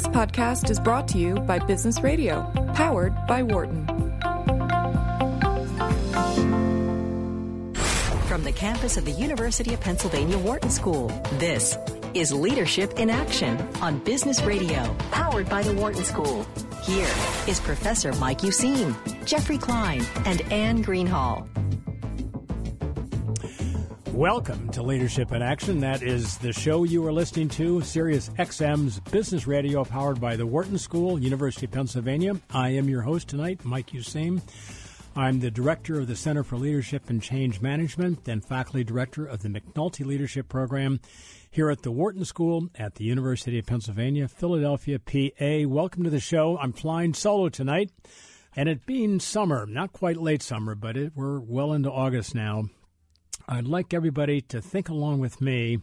This podcast is brought to you by Business Radio, powered by Wharton. From the campus of the University of Pennsylvania Wharton School, this is Leadership in Action on Business Radio, powered by the Wharton School. Here is Professor Mike Useem, Jeffrey Klein, and Anne Greenhalgh. Welcome to Leadership in Action. That is the show you are listening to, Sirius XM's Business Radio, powered by the Wharton School, University of Pennsylvania. I am your host tonight, Mike Useem. I'm the director of the Center for Leadership and Change Management and faculty director of the McNulty Leadership Program here at the Wharton School at the University of Pennsylvania, Philadelphia, PA. Welcome to the show. I'm flying solo tonight. And it being summer, not quite late summer, but it, we're well into August now. I'd like everybody to think along with me.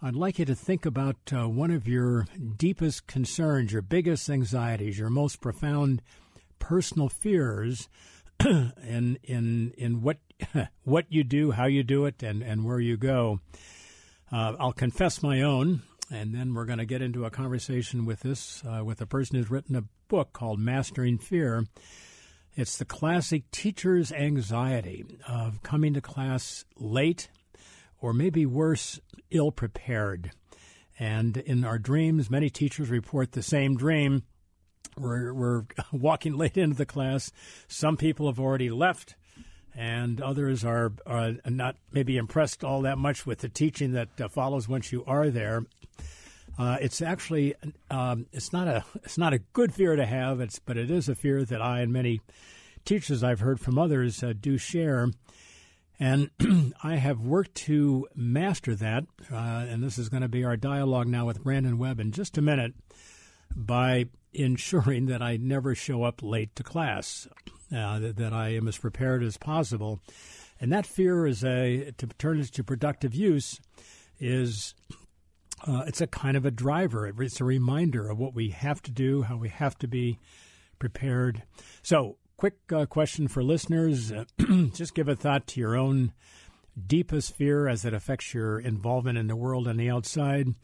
I'd like you to think about uh, one of your deepest concerns, your biggest anxieties, your most profound personal fears in in in what what you do, how you do it, and, and where you go. Uh, I'll confess my own, and then we're going to get into a conversation with this uh, with a person who's written a book called Mastering Fear. It's the classic teacher's anxiety of coming to class late or maybe worse, ill prepared. And in our dreams, many teachers report the same dream. We're, we're walking late into the class. Some people have already left, and others are, are not maybe impressed all that much with the teaching that uh, follows once you are there. Uh, it's actually um, it's not a it's not a good fear to have. It's but it is a fear that I and many teachers I've heard from others uh, do share, and I have worked to master that. Uh, and this is going to be our dialogue now with Brandon Webb in just a minute by ensuring that I never show up late to class, uh, that, that I am as prepared as possible. And that fear is a to turn it to productive use is uh, it's a kind of a driver. It's a reminder of what we have to do, how we have to be prepared. So, quick uh, question for listeners: Just give a thought to your own deepest fear as it affects your involvement in the world and the outside,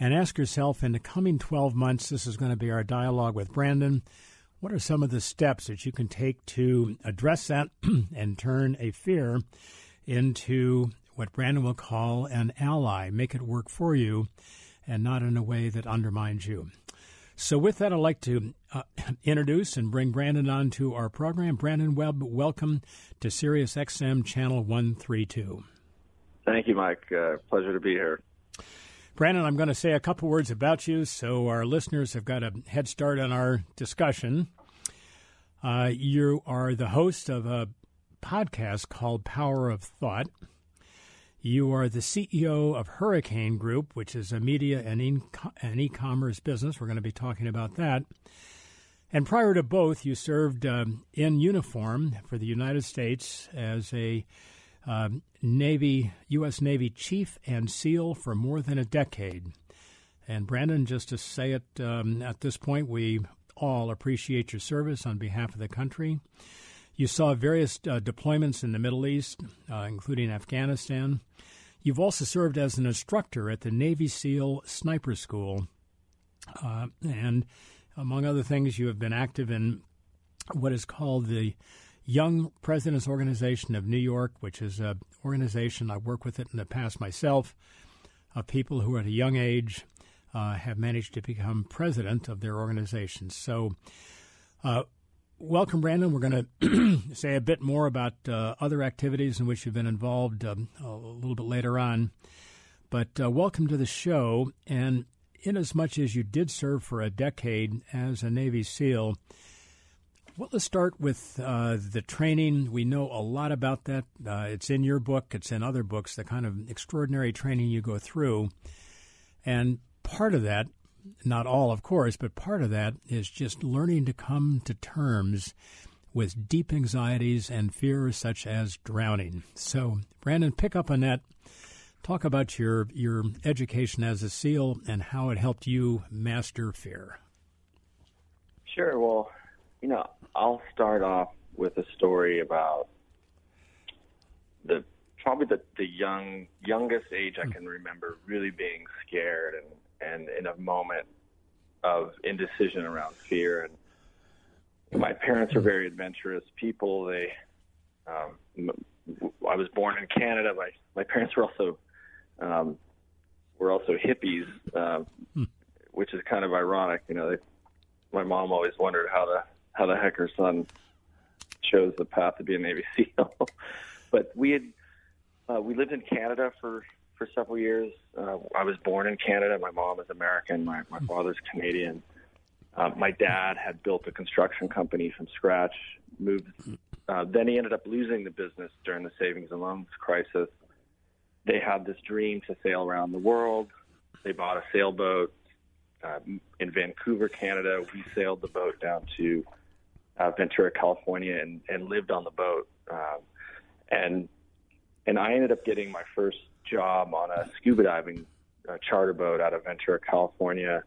and ask yourself: In the coming twelve months, this is going to be our dialogue with Brandon. What are some of the steps that you can take to address that and turn a fear into what Brandon will call an ally, make it work for you and not in a way that undermines you. So, with that, I'd like to uh, introduce and bring Brandon on to our program. Brandon Webb, welcome to Sirius XM Channel 132. Thank you, Mike. Uh, pleasure to be here. Brandon, I'm going to say a couple words about you so our listeners have got a head start on our discussion. Uh, you are the host of a podcast called Power of Thought. You are the CEO of Hurricane Group, which is a media and, e commerce business. We're going to be talking about that. And prior to both, you served um, in uniform for the United States as a um, Navy, U.S. Navy chief and SEAL for more than a decade. And Brandon, just to say it um, at this point, we all appreciate your service on behalf of the country. You saw various uh, deployments in the Middle East, uh, including Afghanistan. You've also served as an instructor at the Navy SEAL Sniper School. Uh, and among other things, you have been active in what is called the Young Presidents Organization of New York, which is an organization I work with it in the past myself, of people who at a young age uh, have managed to become president of their organizations. So, uh, welcome, Brandon. We're going to say a bit more about uh, other activities in which you've been involved um, a little bit later on. But uh, welcome to the show. And in as much as you did serve for a decade as a Navy SEAL, well, let's start with uh, the training. We know a lot about that. Uh, it's in your book, it's in other books, the kind of extraordinary training you go through. And part of that not all, of course, but part of that is just learning to come to terms with deep anxieties and fears such as drowning. So, Brandon, pick up on that. Talk about your your education as a SEAL and how it helped you master fear. Sure. Well, you know, I'll start off with a story about the probably the, the young youngest age I hmm. can remember really being scared and and in a moment of indecision around fear. And my parents are very adventurous people. They, um, I was born in Canada. My my parents were also um, were also hippies, uh, hmm. which is kind of ironic. You know, they, my mom always wondered how the how the heck her son chose the path to be a Navy SEAL. but we had uh, we lived in Canada for for several years. Uh, I was born in Canada. My mom is American. My my hmm. father's Canadian. Uh, my dad had built a construction company from scratch. Moved. Uh, then he ended up losing the business during the savings and loans crisis. They had this dream to sail around the world. They bought a sailboat uh, in Vancouver, Canada. We sailed the boat down to uh, Ventura, California, and, and lived on the boat. Um, and and I ended up getting my first job on a scuba diving uh, charter boat out of Ventura, California.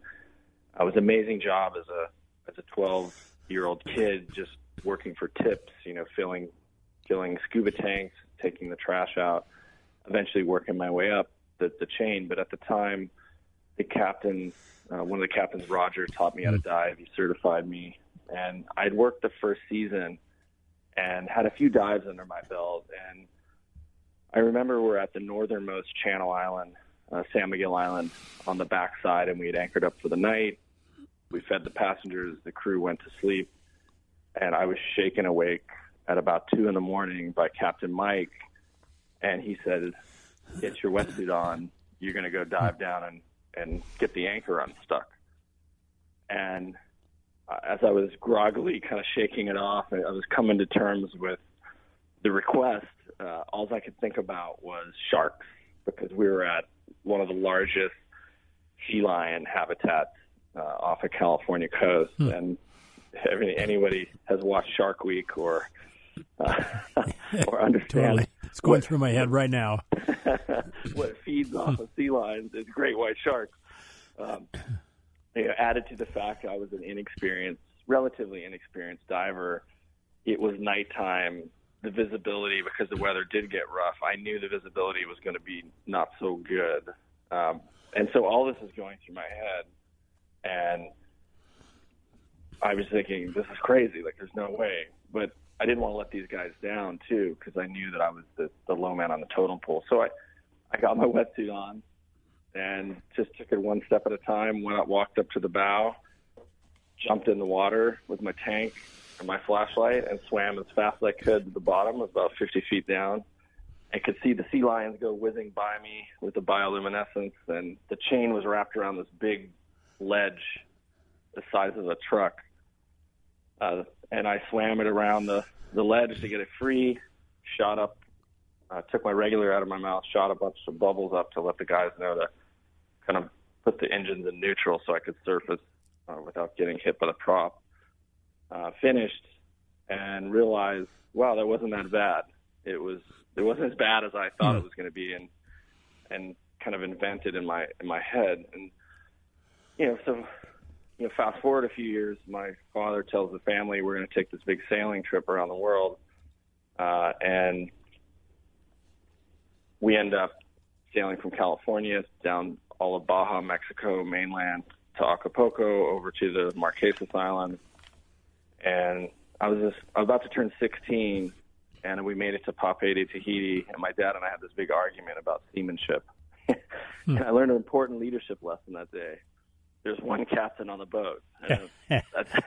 It was an amazing job as a as a 12 year old kid, just working for tips. You know, filling filling scuba tanks, taking the trash out. Eventually, working my way up the, the chain. But at the time, the captain, uh, one of the captains, Roger, taught me how to hmm. dive. He certified me, and I'd worked the first season and had a few dives under my belt. And I remember we're at the northernmost Channel Island, uh, San Miguel Island, on the backside, and we had anchored up for the night. We fed the passengers. The crew went to sleep, and I was shaken awake at about two in the morning by Captain Mike, and he said, "Get your wetsuit on. You're going to go dive down and and get the anchor unstuck." And as I was groggily kind of shaking it off, I was coming to terms with the request. Uh, all I could think about was sharks because we were at one of the largest sea lion habitats uh, off a of California coast, hmm. and if anybody has watched Shark Week or uh, or understand, totally. it's going what, through my head right now. what feeds off of sea lions is great white sharks. Um, you know, added to the fact I was an inexperienced, relatively inexperienced diver, it was nighttime. The visibility, because the weather did get rough, I knew the visibility was going to be not so good. Um, and so all this is going through my head. And I was thinking, this is crazy. Like, there's no way. But I didn't want to let these guys down, too, because I knew that I was the, the low man on the totem pole. So I, I got my wetsuit on and just took it one step at a time. Went up, walked up to the bow, jumped in the water with my tank and my flashlight, and swam as fast as I could to the bottom, about 50 feet down. I could see the sea lions go whizzing by me with the bioluminescence, and the chain was wrapped around this big ledge the size of a truck. Uh, and I swam it around the, the ledge to get it free, shot up, uh, took my regular out of my mouth, shot a bunch of bubbles up to let the guys know to kind of put the engines in neutral so I could surface uh, without getting hit by the prop. Uh, finished and realized, wow, that wasn't that bad. It was it wasn't as bad as I thought mm. it was going to be, and and kind of invented in my in my head. And you know, so you know, fast forward a few years, my father tells the family we're going to take this big sailing trip around the world, uh, and we end up sailing from California down all of Baja, Mexico, mainland to Acapulco, over to the Marquesas Islands, and I was just I was about to turn 16, and we made it to Papeete, Tahiti, and my dad and I had this big argument about seamanship. and I learned an important leadership lesson that day. There's one captain on the boat, and,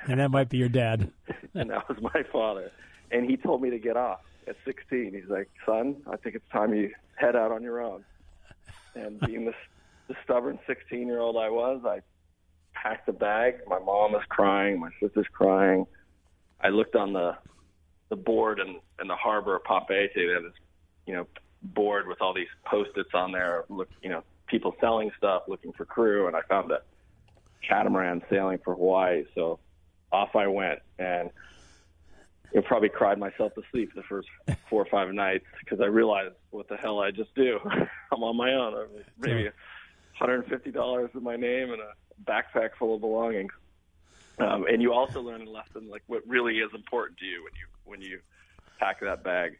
and that might be your dad. and that was my father, and he told me to get off at 16. He's like, "Son, I think it's time you head out on your own." And being the the stubborn 16 year old I was, I packed a bag. My mom was crying. My sister's crying. I looked on the the board in, in the harbor of Papeete. They had this, you know, board with all these post-its on there. Look, you know, people selling stuff, looking for crew, and I found a catamaran sailing for Hawaii. So off I went, and you know, probably cried myself to sleep the first four or five nights because I realized what the hell I just do. I'm on my own. Maybe $150 in my name and a backpack full of belongings. Um, and you also learn a lesson like what really is important to you when you when you pack that bag.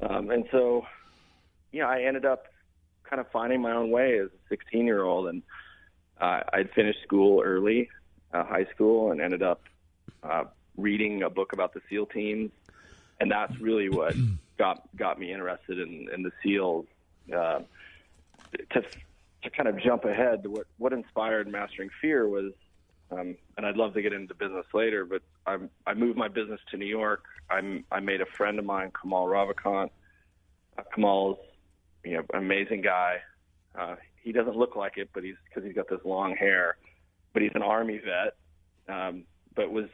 Um, and so, you know, I ended up kind of finding my own way as a 16 year old, and uh, I'd finished school early, uh, high school, and ended up uh, reading a book about the SEAL teams, and that's really what got got me interested in, in the SEALs. Uh, to to kind of jump ahead, what what inspired Mastering Fear was, um, and I'd love to get into business later, but I I moved my business to New York. I I made a friend of mine, Kamal Ravikant. Uh, Kamal's you know amazing guy. Uh, he doesn't look like it, but he's because he's got this long hair. But he's an army vet, um, but was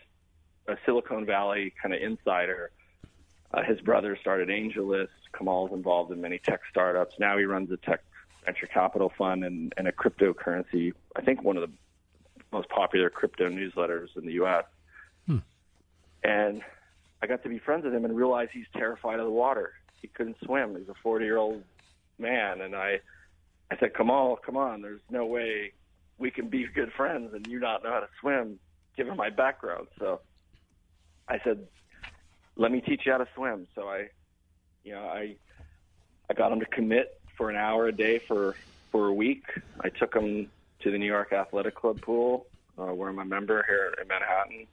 a Silicon Valley kind of insider. Uh, his brother started AngelList. Kamal's involved in many tech startups. Now he runs a tech venture capital fund and, and a cryptocurrency. I think one of the most popular crypto newsletters in the U.S. Hmm. And I got to be friends with him and realized he's terrified of the water. He couldn't swim. He's a 40 year old man, and I I said, come on, come on, there's no way we can be good friends and you not know how to swim, given my background. So I said, let me teach you how to swim. So I, you know, I, I got him to commit for an hour a day for, for a week. I took him to the New York Athletic Club pool, uh, where I'm a member here in Manhattan.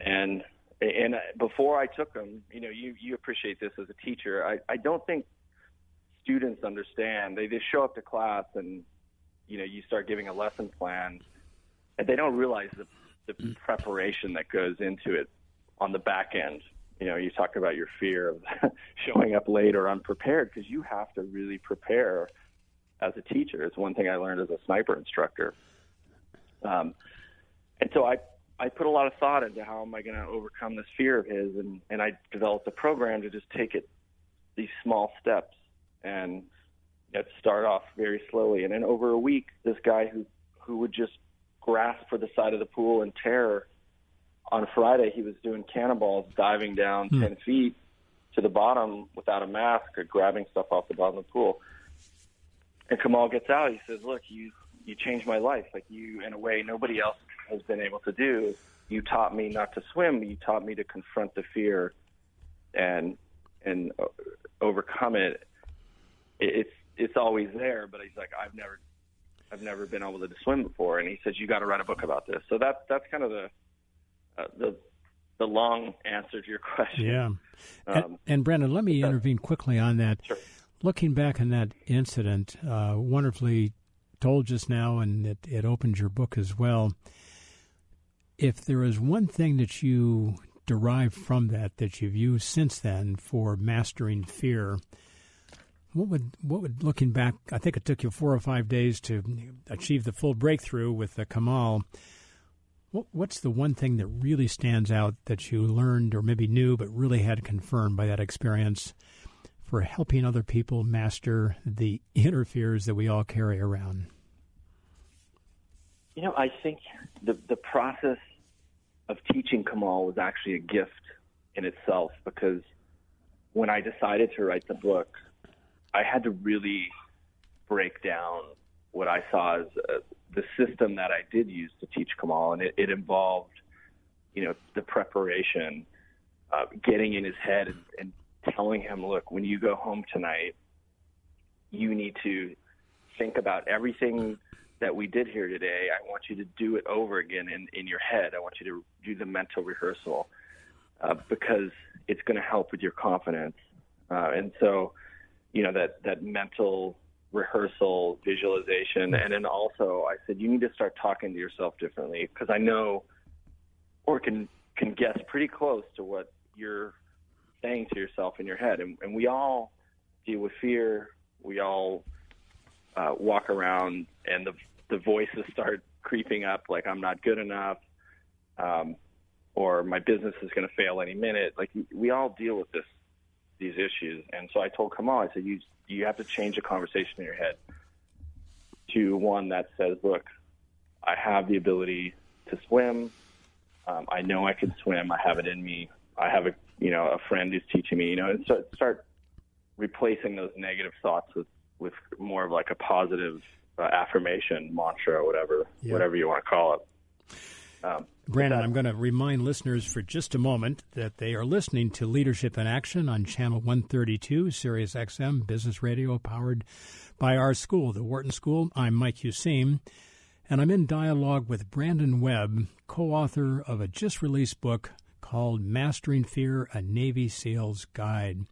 And, and before I took them, you know, you, you appreciate this as a teacher. I, I don't think students understand. They they show up to class and you know you start giving a lesson plan, and they don't realize the the preparation that goes into it on the back end. You know, you talk about your fear of showing up late or unprepared because you have to really prepare as a teacher. It's one thing I learned as a sniper instructor. Um, and so I I put a lot of thought into how am I going to overcome this fear of his, and and I developed a program to just take it these small steps and you know, start off very slowly. And then over a week, this guy who who would just grasp for the side of the pool in terror. On Friday, he was doing cannonballs, diving down hmm. ten feet to the bottom without a mask or grabbing stuff off the bottom of the pool. And Kamal gets out. He says, "Look, you you changed my life. Like you, in a way, nobody else has been able to do. You taught me not to swim. You taught me to confront the fear, and and overcome it it's it's always there. But he's like, I've never I've never been able to swim before, and he says you got to write a book about this. So that's that's kind of the uh, the the long answer to your question. Yeah. Um, and, and, Brandon, let me intervene quickly on that. Sure. Looking back on that incident, uh, wonderfully told just now, and it, it opens your book as well. If there is one thing that you derive from that that you've used since then for mastering fear, what would what would looking back? I think it took you four or five days to achieve the full breakthrough with the Kamal. What, what's the one thing that really stands out that you learned or maybe knew but really had confirmed by that experience for helping other people master the inner fears that we all carry around? You know, I think the the process of teaching Kamal was actually a gift in itself because when I decided to write the book, I had to really break down what I saw as uh, the system that I did use to teach Kamal, and it, it involved, you know, the preparation, uh, getting in his head and, and telling him, look, when you go home tonight, you need to think about everything that we did here today. I want you to do it over again in, in your head. I want you to do the mental rehearsal uh, because it's going to help with your confidence. Uh, and so, you know that that mental rehearsal visualization and then also i said you need to start talking to yourself differently because i know or can can guess pretty close to what you're saying to yourself in your head and, and we all deal with fear we all uh, walk around and the the voices start creeping up like i'm not good enough um, or my business is going to fail any minute like we all deal with this these issues. And so I told Kamal, I said, you you have to change the conversation in your head to one that says, look, I have the ability to swim. Um, I know I can swim. I have it in me. I have a you know a friend who's teaching me. You know, and so start replacing those negative thoughts with with more of like a positive uh, affirmation mantra or whatever yeah. whatever you want to call it. Um, Brandon, I'm going to remind listeners for just a moment that they are listening to Leadership in Action on Channel 132, Sirius XM Business Radio, powered by our school, the Wharton School. I'm Mike Useem. And I'm in dialogue with Brandon Webb, co author of a just released book called Mastering Fear A Navy SEAL's Guide.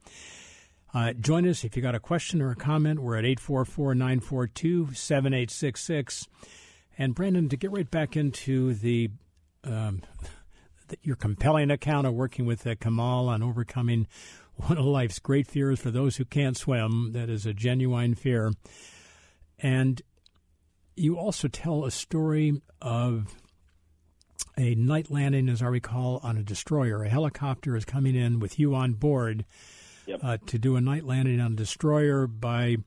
Uh, join us if you got a question or a comment. We're at 844 942 7866. And Brandon, to get right back into the, um, the your compelling account of working with uh, Kamal on overcoming one of life's great fears for those who can't swim, that is a genuine fear. And you also tell a story of a night landing, as I recall, on a destroyer. A helicopter is coming in with you on board yep. uh, to do a night landing on a destroyer by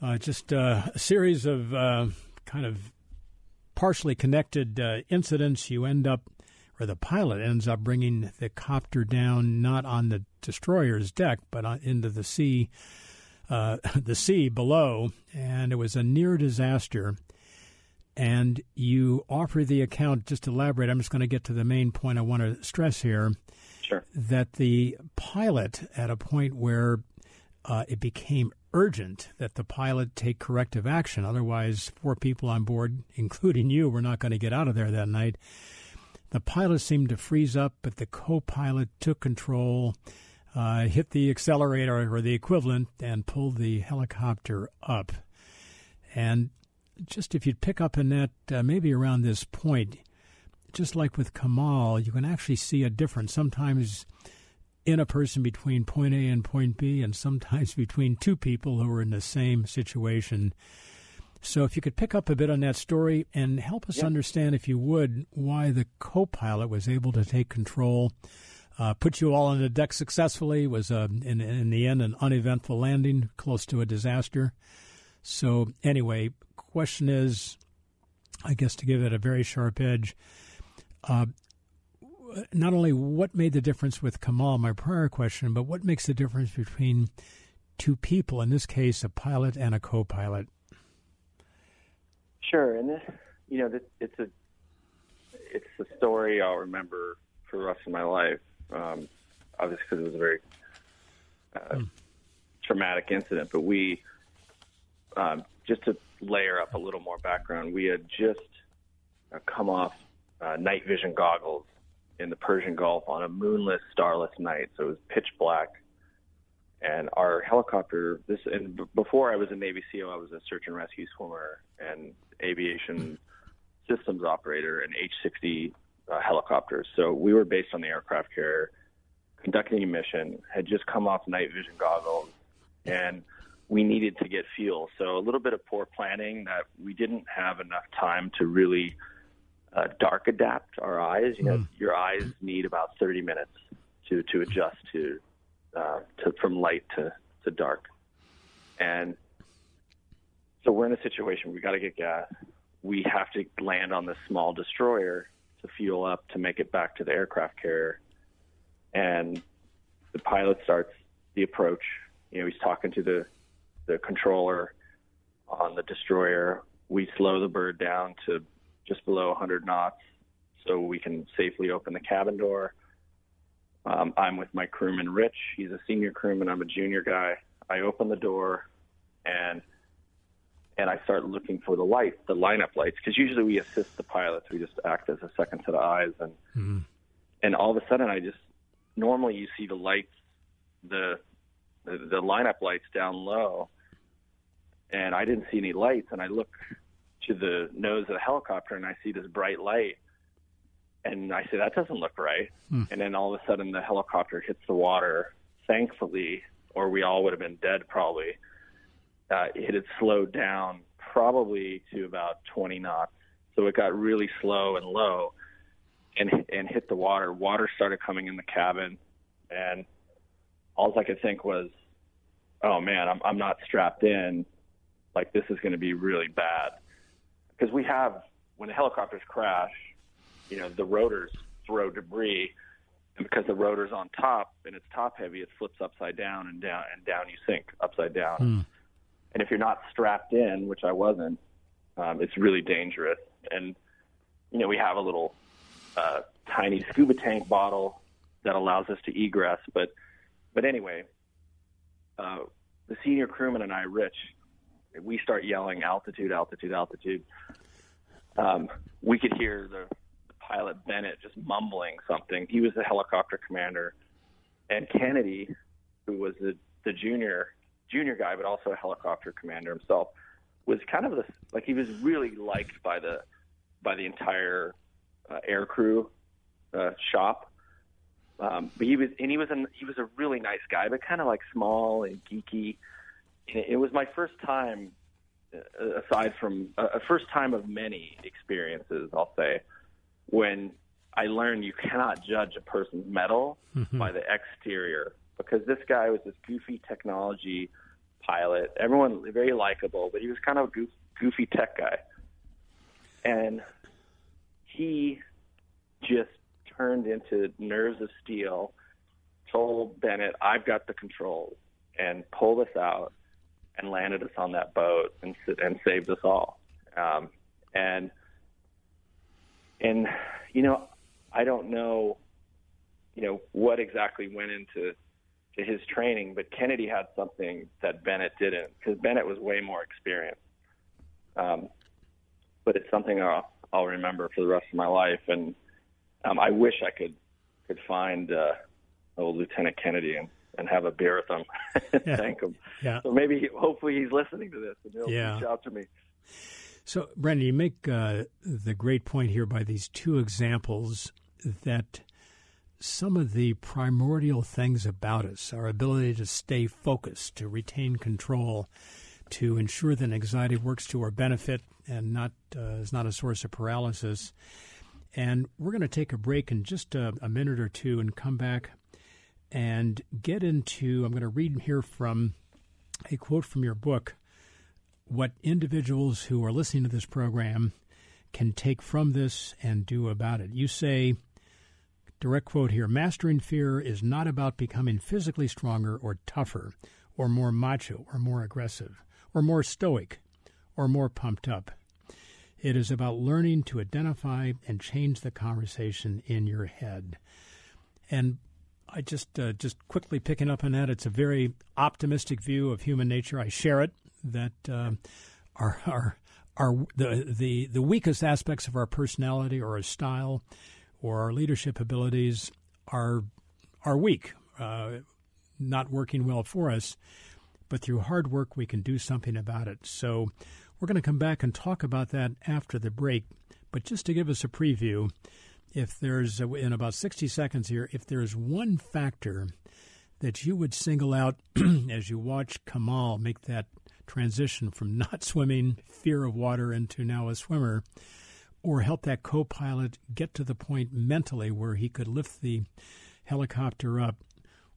uh, just uh, a series of uh, kind of partially connected uh, incidents. You end up, or the pilot ends up bringing the copter down not on the destroyer's deck, but on, into the sea. Uh, the sea below, and it was a near disaster and you offer the account. Just to elaborate, I'm just going to get to the main point I want to stress here. Sure. That the pilot, at a point where uh, it became urgent that the pilot take corrective action, otherwise, four people on board, including you, were not going to get out of there that night. The pilot seemed to freeze up, but the co pilot took control, uh, hit the accelerator or the equivalent, and pulled the helicopter up. And just if you'd pick up that uh, maybe around this point, just like with Kamal, you can actually see a difference sometimes in a person between point A and point B, and sometimes between two people who are in the same situation. So, if you could pick up a bit on that story and help us understand, if you would, why the co pilot was able to take control, uh, put you all on the deck successfully, was uh, in, in the end an uneventful landing close to a disaster. So, anyway, question is, I guess to give it a very sharp edge, uh, not only what made the difference with Kamal, my prior question, but what makes the difference between two people, in this case, a pilot and a co pilot? Sure. And this, you know, this, it's a it's a story I'll remember for the rest of my life. Um, obviously, because it was a very uh, mm. traumatic incident. But we, um, just to layer up a little more background, we had just uh, come off uh, night vision goggles in the Persian Gulf on a moonless, starless night. So it was pitch black. And our helicopter, this, and b- before I was a Navy SEAL, I was a search and rescue swimmer and aviation systems operator in H 60 uh, helicopters. So we were based on the aircraft carrier, conducting a mission, had just come off night vision goggles, and we needed to get fuel. So a little bit of poor planning that we didn't have enough time to really uh, dark adapt our eyes. You know, mm. your eyes need about 30 minutes to to adjust to uh, to from light to to dark, and so we're in a situation we got to get gas. We have to land on this small destroyer to fuel up to make it back to the aircraft carrier, and the pilot starts the approach. You know, he's talking to the the controller on the destroyer. We slow the bird down to just below 100 knots so we can safely open the cabin door. Um, I'm with my crewman, Rich. He's a senior crewman. I'm a junior guy. I open the door and and I start looking for the lights, the lineup lights, because usually we assist the pilots. We just act as a second set of eyes, and mm-hmm. and all of a sudden, I just normally you see the lights, the the, the lineup lights down low, and I didn't see any lights. And I look to the nose of the helicopter, and I see this bright light, and I say that doesn't look right. Hmm. And then all of a sudden, the helicopter hits the water. Thankfully, or we all would have been dead probably. Uh, it had slowed down probably to about 20 knots, so it got really slow and low, and and hit the water. Water started coming in the cabin, and all I could think was, "Oh man, I'm I'm not strapped in. Like this is going to be really bad." Because we have when the helicopters crash, you know, the rotors throw debris, and because the rotor's on top and it's top heavy, it flips upside down and down and down you sink upside down. Hmm. And if you're not strapped in, which I wasn't, um, it's really dangerous. And you know, we have a little uh, tiny scuba tank bottle that allows us to egress, but but anyway, uh, the senior crewman and I, Rich, we start yelling altitude, altitude, altitude. um, we could hear the, the pilot Bennett just mumbling something. He was the helicopter commander, and Kennedy, who was the the junior junior guy, but also a helicopter commander himself, was kind of the like he was really liked by the by the entire uh, air crew uh, shop. Um, but he was and he was a he was a really nice guy, but kind of like small and geeky. And it was my first time, uh, aside from uh, a first time of many experiences, I'll say, when I learned you cannot judge a person's mettle mm-hmm. by the exterior because this guy was this goofy technology pilot. Everyone very likable, but he was kind of a goof, goofy tech guy, and he just turned into nerves of steel. Told Bennett, "I've got the controls," and pulled us out and landed us on that boat and and saved us all. Um, and and you know, I don't know, you know, what exactly went into to his training, but Kennedy had something that Bennett didn't because Bennett was way more experienced. Um, but it's something I'll, I'll remember for the rest of my life, and um, I wish I could could find uh, old Lieutenant Kennedy and, and have a beer with him and yeah. thank him. Yeah. So maybe, he, hopefully, he's listening to this and he'll yeah. reach out to me. So, Brandon, you make uh, the great point here by these two examples that some of the primordial things about us, our ability to stay focused, to retain control, to ensure that anxiety works to our benefit and not uh, is not a source of paralysis. And we're going to take a break in just a, a minute or two and come back and get into. I'm going to read here from a quote from your book what individuals who are listening to this program can take from this and do about it. You say, Direct quote here Mastering fear is not about becoming physically stronger or tougher, or more macho, or more aggressive, or more stoic, or more pumped up. It is about learning to identify and change the conversation in your head. And I just uh, just quickly picking up on that, it's a very optimistic view of human nature. I share it. That uh, our our our the the the weakest aspects of our personality or our style or our leadership abilities are are weak, uh, not working well for us. But through hard work, we can do something about it. So we're going to come back and talk about that after the break. But just to give us a preview, if there's in about 60 seconds here, if there's one factor that you would single out as you watch Kamal make that transition from not swimming, fear of water, into now a swimmer, or help that co pilot get to the point mentally where he could lift the helicopter up,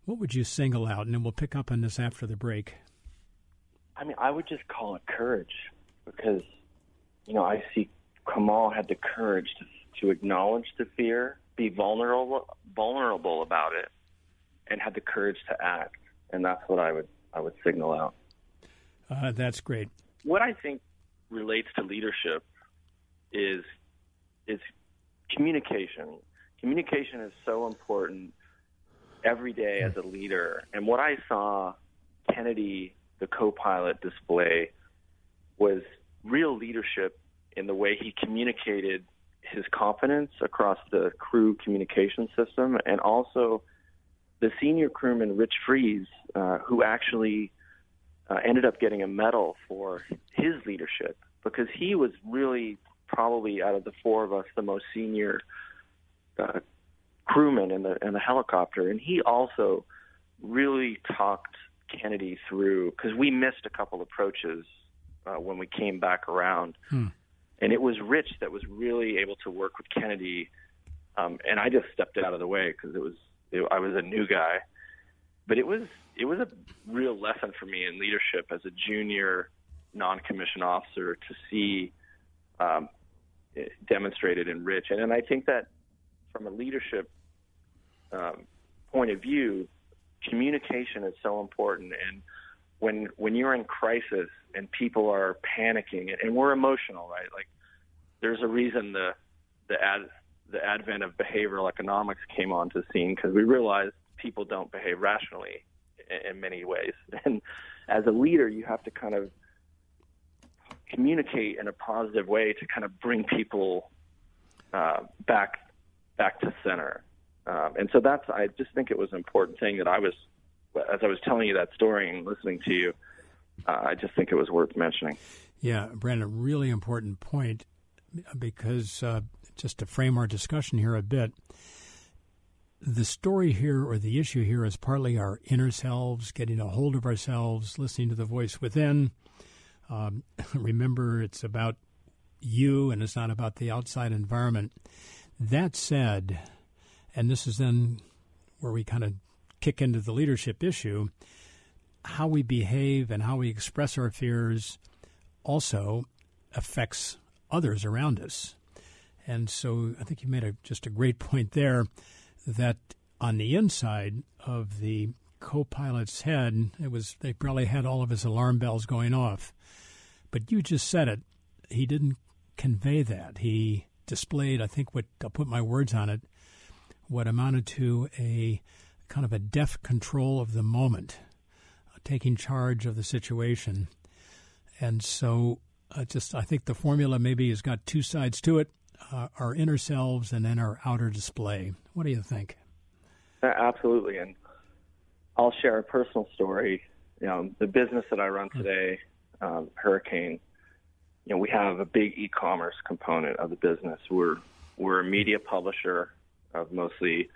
what would you single out? And then we'll pick up on this after the break. I mean, I would just call it courage because, you know, I see Kamal had the courage to, to acknowledge the fear, be vulnerable, vulnerable about it, and had the courage to act. And that's what I would I would signal out. Uh, that's great. What I think relates to leadership is is communication. Communication is so important every day as a leader. And what I saw Kennedy, the co-pilot, display was real leadership in the way he communicated his confidence across the crew communication system, and also the senior crewman Rich Fries, uh, who actually uh, ended up getting a medal for his leadership because he was really probably out of the four of us the most senior uh, crewman in the in the helicopter, and he also really talked Kennedy through because we missed a couple approaches uh, when we came back around, hmm. and it was Rich that was really able to work with Kennedy, um, and I just stepped out of the way because it was it, I was a new guy, but it was it was a real lesson for me in leadership as a junior non-commissioned officer to see um, demonstrated in Rich. And, and I think that from a leadership um, point of view, communication is so important. And when when you're in crisis and people are panicking and we're emotional, right? Like there's a reason the the ad the advent of behavioral economics came onto the scene because we realized people don't behave rationally in, in many ways. And as a leader, you have to kind of communicate in a positive way to kind of bring people uh, back back to center. Um, and so that's I just think it was an important thing that I was as I was telling you that story and listening to you. Uh, I just think it was worth mentioning. Yeah, Brandon, really important point because uh, just to frame our discussion here a bit, the story here or the issue here is partly our inner selves, getting a hold of ourselves, listening to the voice within. Um, remember, it's about you and it's not about the outside environment. That said, and this is then where we kind of kick into the leadership issue, how we behave and how we express our fears also affects others around us. And so I think you made a, just a great point there that on the inside of the co-pilot's head, it was they probably had all of his alarm bells going off. But you just said it. He didn't convey that. He displayed, I think, what I'll put my words on it, what amounted to a kind of a deaf control of the moment, uh, taking charge of the situation. And so, uh, just I think the formula maybe has got two sides to it uh, our inner selves and then our outer display. What do you think? Absolutely. And I'll share a personal story. You know, the business that I run today, um, Hurricane, you know, we have a big e-commerce component of the business. We're we're a media publisher of mostly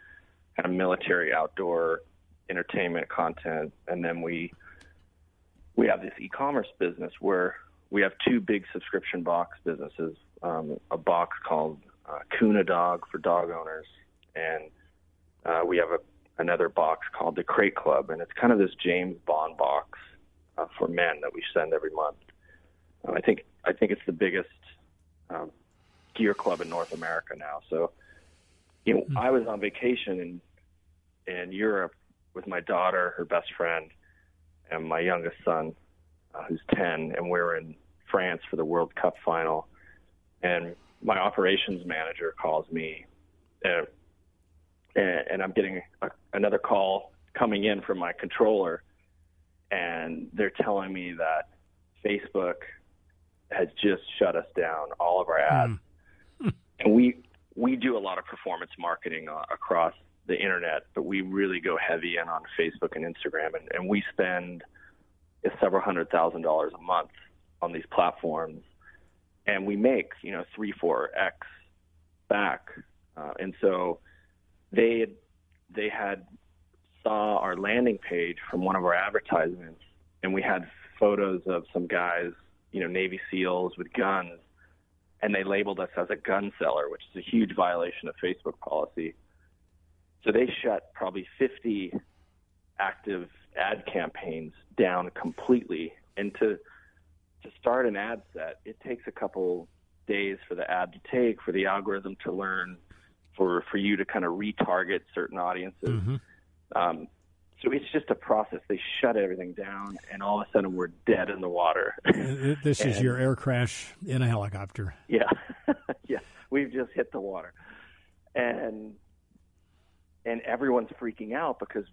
kind of military outdoor entertainment content, and then we we have this e-commerce business where we have two big subscription box businesses. Um, a box called uh, Kuna Dog for dog owners, and uh, we have a, another box called the Crate Club, and it's kind of this James Bond box uh, for men that we send every month. Uh, I think I think it's the biggest um, gear club in North America now. So, you know, mm-hmm. I was on vacation in in Europe with my daughter, her best friend, and my youngest son, uh, who's ten, and we were in France for the World Cup final. And my operations manager calls me, and, and I'm getting a, another call coming in from my controller, and they're telling me that Facebook has just shut us down, all of our ads. Mm. and we we do a lot of performance marketing uh, across the internet, but we really go heavy in on Facebook and Instagram, and, and we spend several hundred thousand dollars a month on these platforms, and we make you know three four x back, uh, and so they they had saw our landing page from one of our advertisements, and we had photos of some guys you know, Navy SEALs with guns, and they labeled us as a gun seller, which is a huge violation of Facebook policy. So they shut probably 50 active ad campaigns down completely. And to to start an ad set, it takes a couple days for the ad to take, for the algorithm to learn, for for you to kind of retarget certain audiences. Mm-hmm. Um, so it's just a process. They shut everything down, and all of a sudden we're dead in the water. this and, is your air crash in a helicopter. Yeah, yeah. We've just hit the water, and and everyone's freaking out because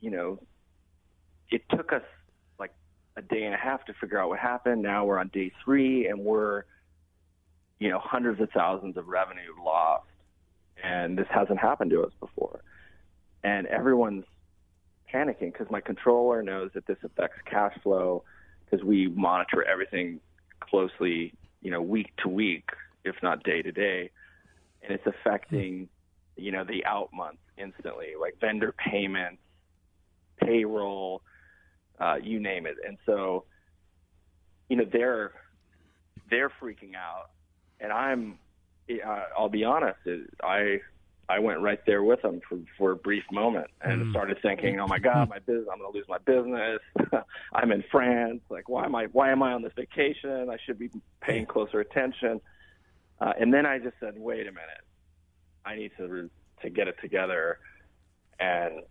you know it took us like a day and a half to figure out what happened. Now we're on day three, and we're you know hundreds of thousands of revenue lost, and this hasn't happened to us before, and everyone's panicking because my controller knows that this affects cash flow because we monitor everything closely, you know, week to week, if not day to day, and it's affecting, you know, the out months instantly, like vendor payments, payroll, uh, you name it. And so, you know, they're they're freaking out, and I'm. Uh, I'll be honest. I I went right there with them for, for a brief moment and mm. started thinking, "Oh my God, my business! I'm going to lose my business. I'm in France. Like, why am I? Why am I on this vacation? I should be paying closer attention." Uh, and then I just said, "Wait a minute. I need to to get it together and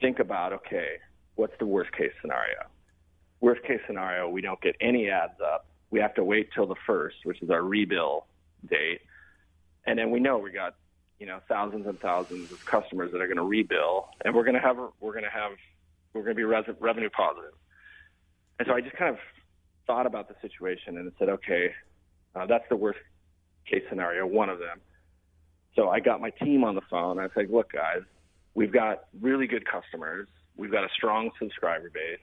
think about okay, what's the worst case scenario? Worst case scenario, we don't get any ads up. We have to wait till the first, which is our rebill date, and then we know we got you know thousands and thousands of customers that are going to rebill, and we're going to have we're going to have we're going to be res- revenue positive. And so I just kind of thought about the situation and said, okay, uh, that's the worst case scenario, one of them. So I got my team on the phone. I said, look, guys, we've got really good customers. We've got a strong subscriber base.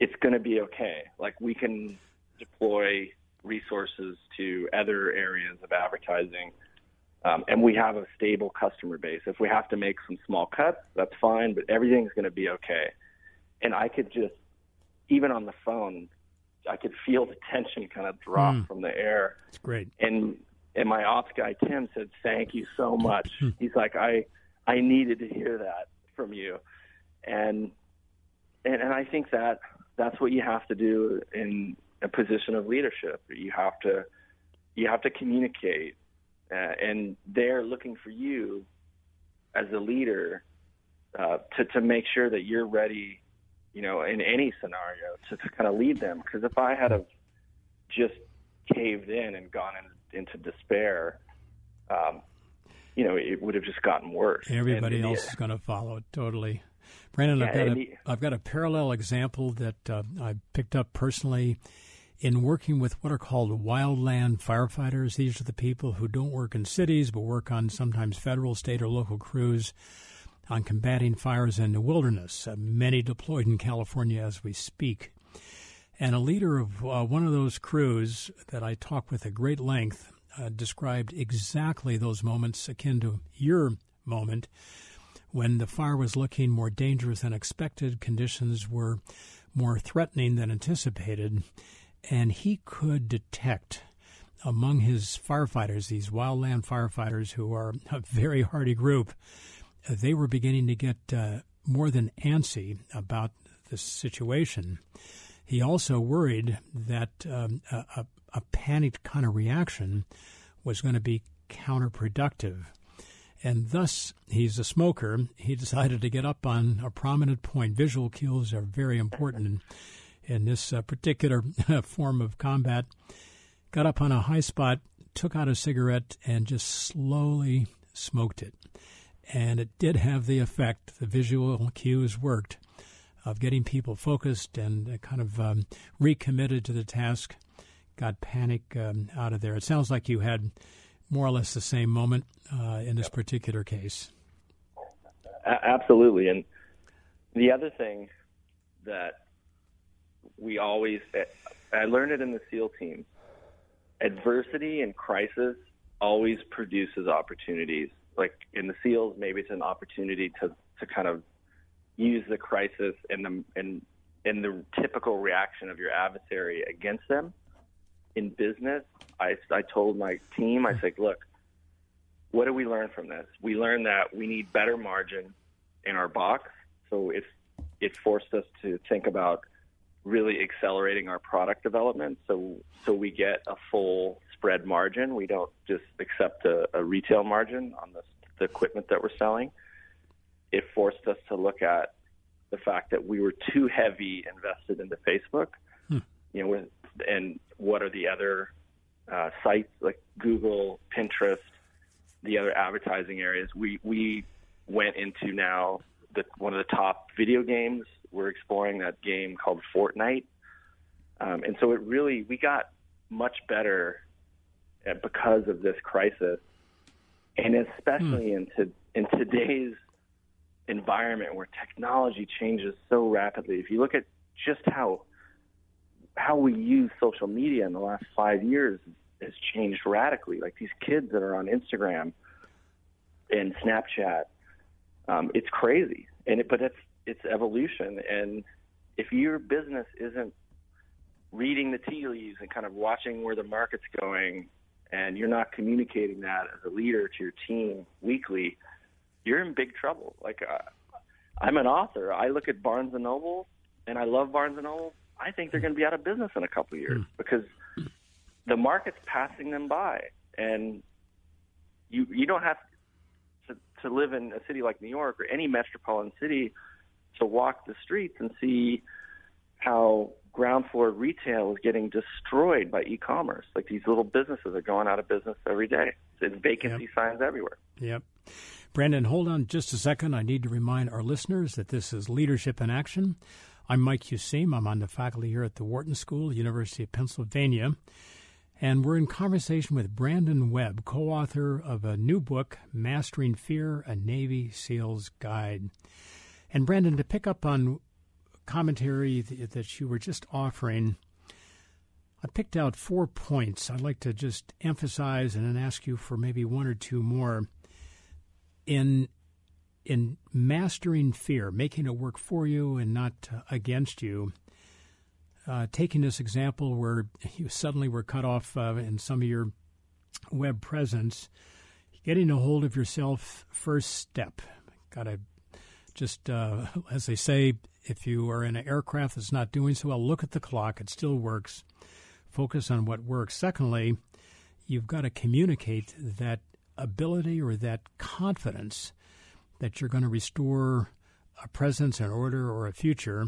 It's going to be okay. Like we can deploy resources to other areas of advertising. Um, and we have a stable customer base. If we have to make some small cuts, that's fine, but everything's going to be okay. And I could just, even on the phone, I could feel the tension kind of drop mm. from the air. It's great. And and my ops guy Tim said, "Thank you so much." Hmm. He's like, "I I needed to hear that from you," and and and I think that that's what you have to do in a position of leadership. You have to you have to communicate, uh, and they're looking for you as a leader uh, to to make sure that you're ready you know, in any scenario to, to kind of lead them. Because if I had have just caved in and gone in, into despair, um, you know, it would have just gotten worse. Everybody and, else is going to follow it totally. Brandon, yeah, I've got a the, I've got a parallel example that uh, I picked up personally in working with what are called wildland firefighters. These are the people who don't work in cities but work on sometimes federal, state, or local crews on combating fires in the wilderness, uh, many deployed in California as we speak. And a leader of uh, one of those crews that I talked with at great length uh, described exactly those moments akin to your moment when the fire was looking more dangerous than expected, conditions were more threatening than anticipated, and he could detect among his firefighters, these wildland firefighters who are a very hardy group, they were beginning to get uh, more than antsy about the situation. He also worried that um, a, a, panicked kind of reaction was going to be counterproductive. And thus, he's a smoker. He decided to get up on a prominent point. Visual cues are very important in, in this uh, particular form of combat. Got up on a high spot, took out a cigarette, and just slowly smoked it. And it did have the effect, the visual cues worked, of getting people focused and kind of um, recommitted to the task, got panic um, out of there. It sounds like you had more or less the same moment uh, in this particular case. A- absolutely. And the other thing that we always, I learned it in the SEAL team adversity and crisis always produces opportunities like in the SEALs, maybe it's an opportunity to to kind of use the crisis and the and and the typical reaction of your adversary against them. In business, I I told my team, I said, look, what do we learn from this? We learned that we need better margin in our box. So it it forced us to think about really accelerating our product development so so we get a full spread margin. We don't just accept a, a retail margin on the, the equipment that we're selling. It forced us to look at the fact that we were too heavy invested into Facebook. Hmm. You know, and what are the other uh, sites like Google, Pinterest, the other advertising areas? We we went into now the, one of the top video games. We're exploring that game called Fortnite, um, and so it really we got much better because of this crisis, and especially hmm. in, to, in today's environment where technology changes so rapidly. If you look at just how how we use social media in the last five years has changed radically. Like these kids that are on Instagram and Snapchat, um, it's crazy. And it, but it's it's evolution. And if your business isn't reading the tea leaves and kind of watching where the market's going and you're not communicating that as a leader to your team weekly, you're in big trouble. Like uh, I'm an author. I look at Barnes and Noble, and I love Barnes and Noble. I think they're going to be out of business in a couple of years mm. because the market's passing them by, and you you don't have to to live in a city like New York or any metropolitan city to walk the streets and see how ground floor retail is getting destroyed by e-commerce. Like these little businesses are going out of business every day. There's vacancy yep. signs everywhere. Yep. Brandon, hold on just a second. I need to remind our listeners that this is Leadership in Action I'm Mike Useem. I'm on the faculty here at the Wharton School, University of Pennsylvania. And we're in conversation with Brandon Webb, co author of a new book, Mastering Fear A Navy SEAL's Guide. And Brandon, to pick up on commentary that you were just offering, I picked out four points I'd like to just emphasize and then ask you for maybe one or two more. In in mastering fear, making it work for you and not uh, against you, uh, taking this example where you suddenly were cut off uh, in some of your web presence, getting a hold of yourself, first step. Got to just, uh, as they say, if you are in an aircraft that's not doing so well, look at the clock. It still works. Focus on what works. Secondly, you've got to communicate that ability or that confidence that you're going to restore a presence, an order, or a future.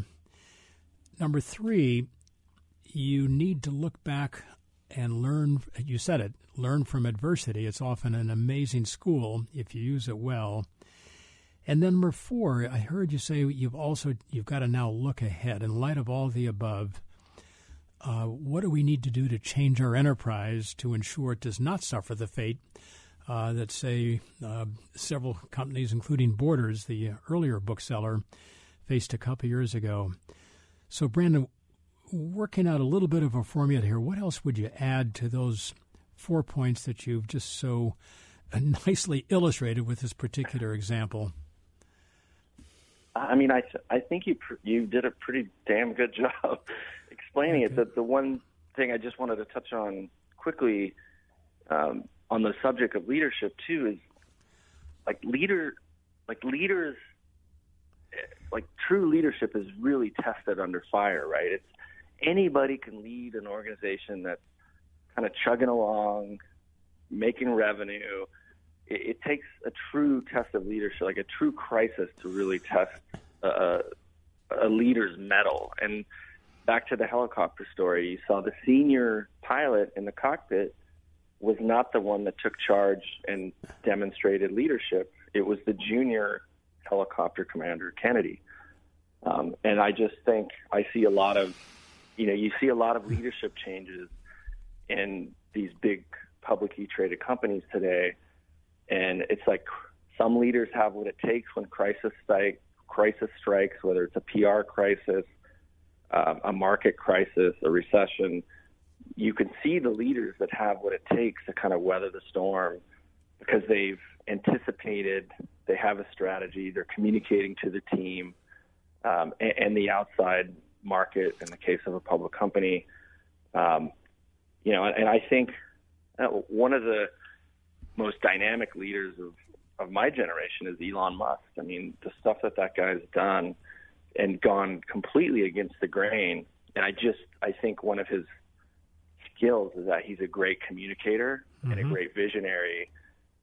Number three, you need to look back and learn. You said it, learn from adversity. It's often an amazing school if you use it well. And then number four, I heard you say you've also you've got to now look ahead in light of all the above. Uh, what do we need to do to change our enterprise to ensure it does not suffer the fate uh, that, say, uh, several companies, including Borders, the earlier bookseller, faced a couple years ago. So, Brandon, working out a little bit of a formula here, what else would you add to those four points that you've just so nicely illustrated with this particular example? I mean, I, I think you you did a pretty damn good job explaining okay. it. The, the one thing I just wanted to touch on quickly um, on the subject of leadership too is like leader like leaders like true leadership is really tested under fire right? It's anybody can lead an organization that's kind of chugging along making revenue. It, it takes a true test of leadership like a true crisis to really test a, a leader's mettle. And back to the helicopter story you saw the senior pilot in the cockpit was not the one that took charge and demonstrated leadership. It was the junior helicopter commander, Kennedy. Um, and I just think I see a lot of, you know, you see a lot of leadership changes in these big publicly traded companies today. And it's like some leaders have what it takes when crisis strike, crisis strikes, whether it's a PR crisis, um, a market crisis, a recession you can see the leaders that have what it takes to kind of weather the storm because they've anticipated, they have a strategy, they're communicating to the team um, and, and, the outside market in the case of a public company. Um, you know, and, and I think uh, one of the most dynamic leaders of, of my generation is Elon Musk. I mean, the stuff that that guy's done and gone completely against the grain. And I just, I think one of his skills is that he's a great communicator mm-hmm. and a mm-hmm. great visionary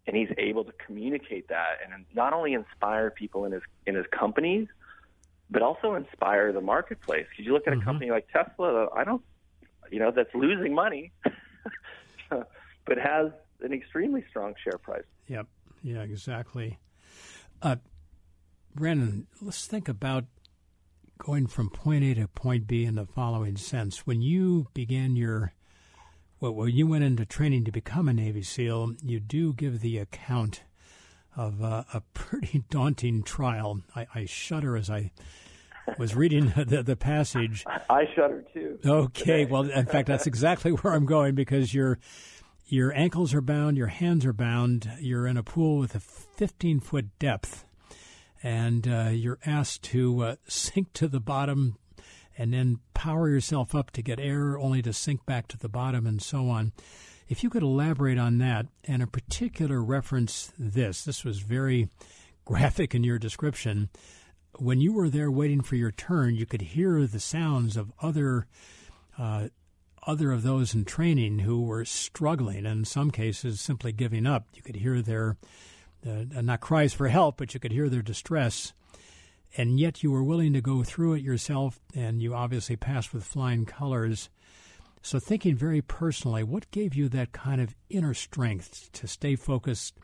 and he's able to communicate that and not only inspire people in his in his companies but also inspire the marketplace because you look at a mm-hmm. company like Tesla I don't you know that's losing money but has an extremely strong share price yep yeah exactly uh, Brandon let's think about going from point A to point B in the following sense when you began your well, when you went into training to become a Navy SEAL, you do give the account of uh, a pretty daunting trial. I, I, shudder as I was reading the, the passage. I shudder too. Okay, well, in fact, that's exactly where I'm going because your your ankles are bound, your hands are bound, you're in a pool with a 15 foot depth, and uh, you're asked to uh, sink to the bottom and then power yourself up to get air only to sink back to the bottom and so on. If you could elaborate on that and a particular reference this, this was very graphic in your description. When you were there waiting for your turn, you could hear the sounds of other uh, other of those in training who were struggling, and in some cases simply giving up. You could hear their uh, not cries for help, but you could hear their distress and yet you were willing to go through it yourself, and you obviously passed with flying colors. So, thinking very personally, what gave you that kind of inner strength to stay focused,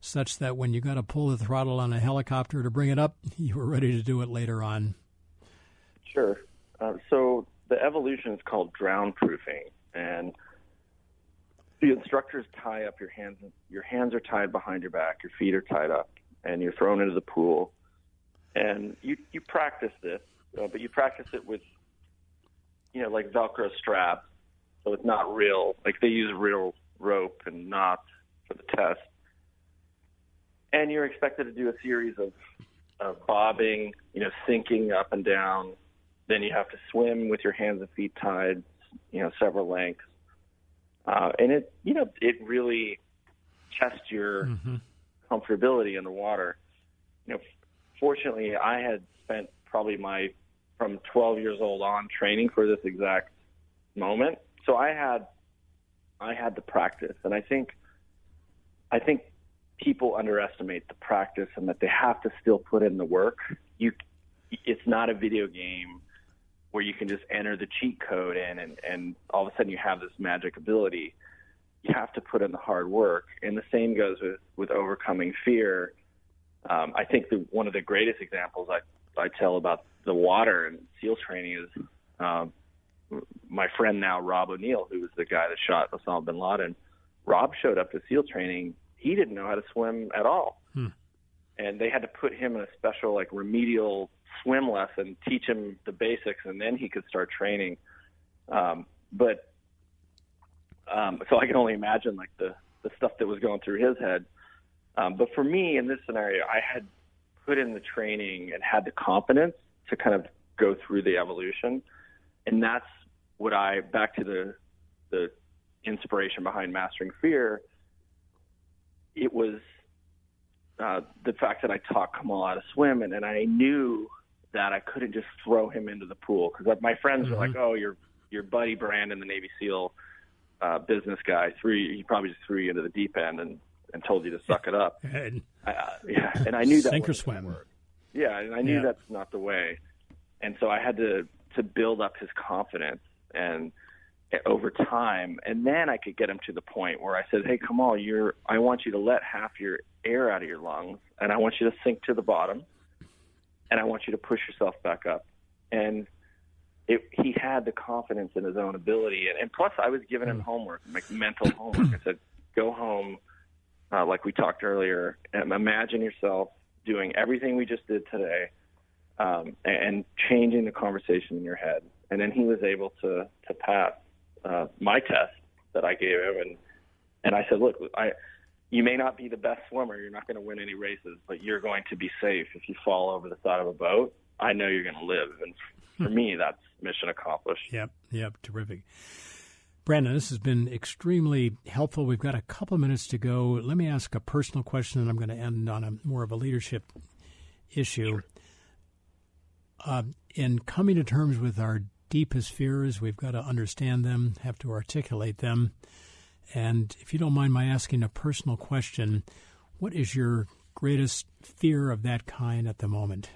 such that when you got to pull the throttle on a helicopter to bring it up, you were ready to do it later on? Sure. Uh, so the evolution is called drown proofing, and the instructors tie up your hands. Your hands are tied behind your back. Your feet are tied up, and you're thrown into the pool. And you you practice this, uh, but you practice it with, you know, like Velcro straps, so it's not real. Like they use real rope and knots for the test. And you're expected to do a series of, of bobbing, you know, sinking up and down. Then you have to swim with your hands and feet tied, you know, several lengths. Uh, and it, you know, it really tests your mm-hmm. comfortability in the water. You know, fortunately, I had spent probably my from 12 years old on training for this exact moment. So I had I had the practice, and I think I think people underestimate the practice and that they have to still put in the work. You, it's not a video game where you can just enter the cheat code in and, and all of a sudden you have this magic ability. You have to put in the hard work, and the same goes with with overcoming fear. Um, I think the, one of the greatest examples I I tell about the water and SEAL training is um, my friend now Rob O'Neill, who was the guy that shot Osama bin Laden. Rob showed up to SEAL training he didn't know how to swim at all. Hmm. And they had to put him in a special like remedial swim lesson, teach him the basics, and then he could start training. Um, but um, so I can only imagine like the the stuff that was going through his head. Um, but for me in this scenario, I had put in the training and had the confidence to kind of go through the evolution, and that's what I back to the the inspiration behind mastering fear it was uh, the fact that I taught Kamal how to swim, and, and I knew that I couldn't just throw him into the pool. Because my friends mm-hmm. were like, "Oh, your your buddy Brandon, the Navy SEAL uh, business guy, threw you, he probably just threw you into the deep end. And and told you to suck it up." and, I, uh, yeah, and I knew that sink or swim. Yeah, and I knew yeah. that's not the way, and so I had to to build up his confidence and over time, and then I could get him to the point where I said, "Hey, Kamal, you're. I want you to let half your air out of your lungs, and I want you to sink to the bottom, and I want you to push yourself back up." And it, he had the confidence in his own ability, and, and plus, I was giving him homework, like mental homework. I said, "Go home, uh, like we talked earlier, imagine yourself doing everything we just did today." Um, and changing the conversation in your head, and then he was able to to pass uh, my test that I gave him, and and I said, look, I you may not be the best swimmer, you're not going to win any races, but you're going to be safe if you fall over the side of a boat. I know you're going to live, and for me, that's mission accomplished. Yep, yep, terrific. Brandon, this has been extremely helpful. We've got a couple of minutes to go. Let me ask a personal question, and I'm going to end on a more of a leadership issue. Uh, in coming to terms with our deepest fears. We've got to understand them, have to articulate them. And if you don't mind my asking a personal question, what is your greatest fear of that kind at the moment?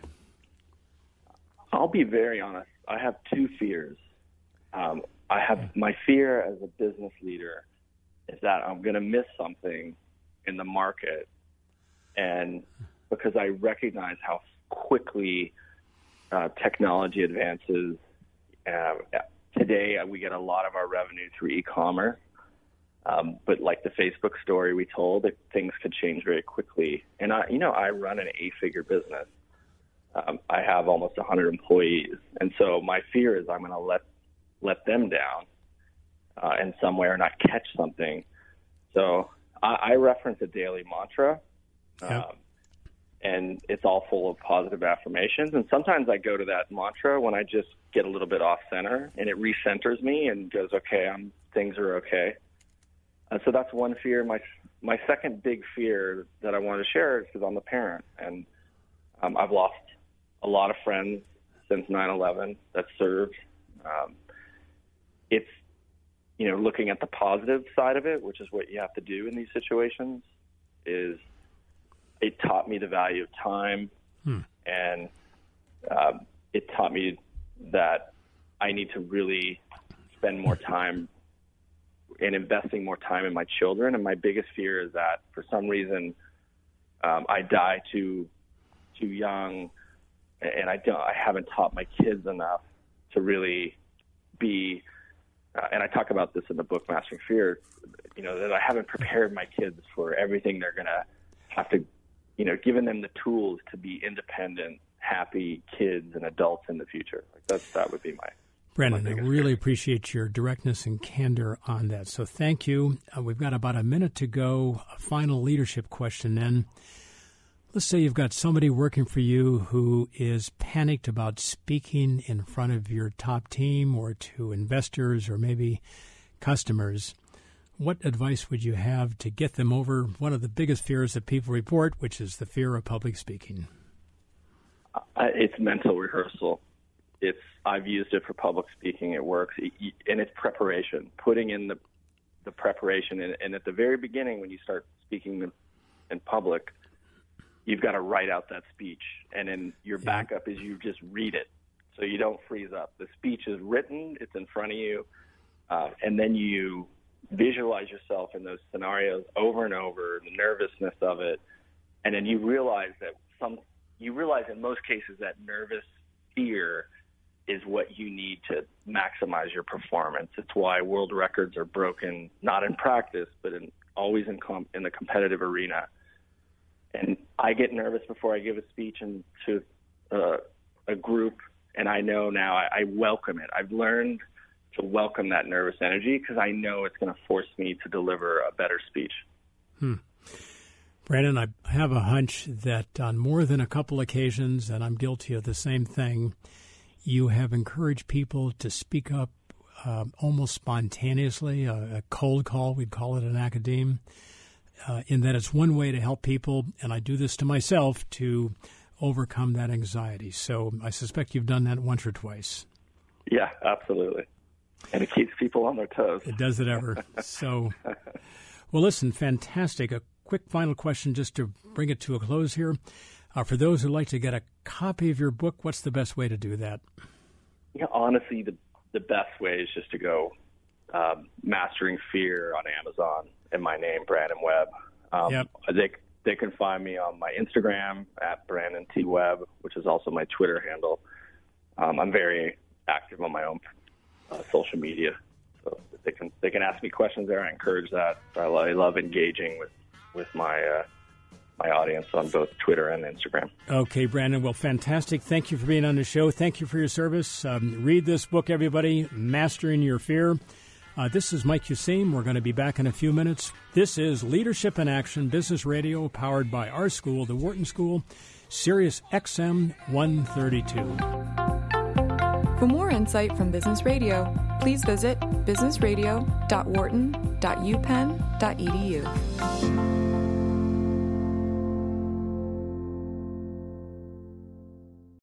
I'll be very honest. I have two fears. Um, I have my fear as a business leader is that I'm going to miss something in the market, and because I recognize how quickly uh, technology advances um, today, uh, we get a lot of our revenue through e-commerce. Um, but like the Facebook story we told, it, things could change very quickly. And I, you know, I run an eight-figure business. Um, I have almost 100 employees, and so my fear is I'm going to let let them down uh, in some way or not catch something. So I, I reference a daily mantra. Yep. Um, and it's all full of positive affirmations. And sometimes I go to that mantra when I just get a little bit off center, and it recenters me and goes, "Okay, I'm things are okay." And so that's one fear. My my second big fear that I want to share is because I'm a parent, and um, I've lost a lot of friends since 9/11 that served. Um, it's you know looking at the positive side of it, which is what you have to do in these situations, is it taught me the value of time, hmm. and um, it taught me that I need to really spend more time and investing more time in my children. And my biggest fear is that for some reason um, I die too too young, and I don't, I haven't taught my kids enough to really be. Uh, and I talk about this in the book Mastering Fear. You know that I haven't prepared my kids for everything they're gonna have to, you know, given them the tools to be independent, happy kids and adults in the future. Like that's that would be my Brandon, I really appreciate your directness and candor on that. So thank you. Uh, we've got about a minute to go. A final leadership question then. Let's say you've got somebody working for you who is panicked about speaking in front of your top team or to investors or maybe customers. What advice would you have to get them over one of the biggest fears that people report, which is the fear of public speaking? Uh, it's mental rehearsal. It's I've used it for public speaking. It works, and it's preparation. Putting in the the preparation, and, and at the very beginning, when you start speaking in public, you've got to write out that speech, and then your yeah. backup is you just read it, so you don't freeze up. The speech is written; it's in front of you, uh, and then you visualize yourself in those scenarios over and over, the nervousness of it, and then you realize that some you realize in most cases that nervous fear is what you need to maximize your performance. It's why world records are broken, not in practice, but in, always in, com- in the competitive arena and I get nervous before I give a speech and to uh, a group, and I know now I, I welcome it. I've learned to welcome that nervous energy because I know it's going to force me to deliver a better speech. Hmm. Brandon, I have a hunch that on more than a couple occasions, and I'm guilty of the same thing, you have encouraged people to speak up uh, almost spontaneously, a, a, cold call, we'd call it an academe uh, in that it's one way to help people, and I do this to myself to overcome that anxiety. So I suspect you've done that once or twice. Yeah, absolutely. And it keeps people on their toes. It does it ever. so, well, listen, fantastic. A quick final question just to bring it to a close here. Uh, for those who'd like to get a copy of your book, what's the best way to do that? Yeah, honestly, the the best way is just to go um, Mastering Fear on Amazon and my name, Brandon Webb. Um, yep. They they can find me on my Instagram at Brandon T Webb, which is also my Twitter handle. Um, I'm very active on my own uh, social media, so they can they can ask me questions there. I encourage that. I, I love engaging with with my uh, my audience on both Twitter and Instagram. Okay, Brandon. Well, fantastic. Thank you for being on the show. Thank you for your service. Um, read this book, everybody. Mastering Your Fear. Uh, this is Mike Useem. We're going to be back in a few minutes. This is Leadership in Action Business Radio, powered by our school, the Wharton School, Sirius XM 132. For more insight from Business Radio, please visit businessradio.wharton.upenn.edu.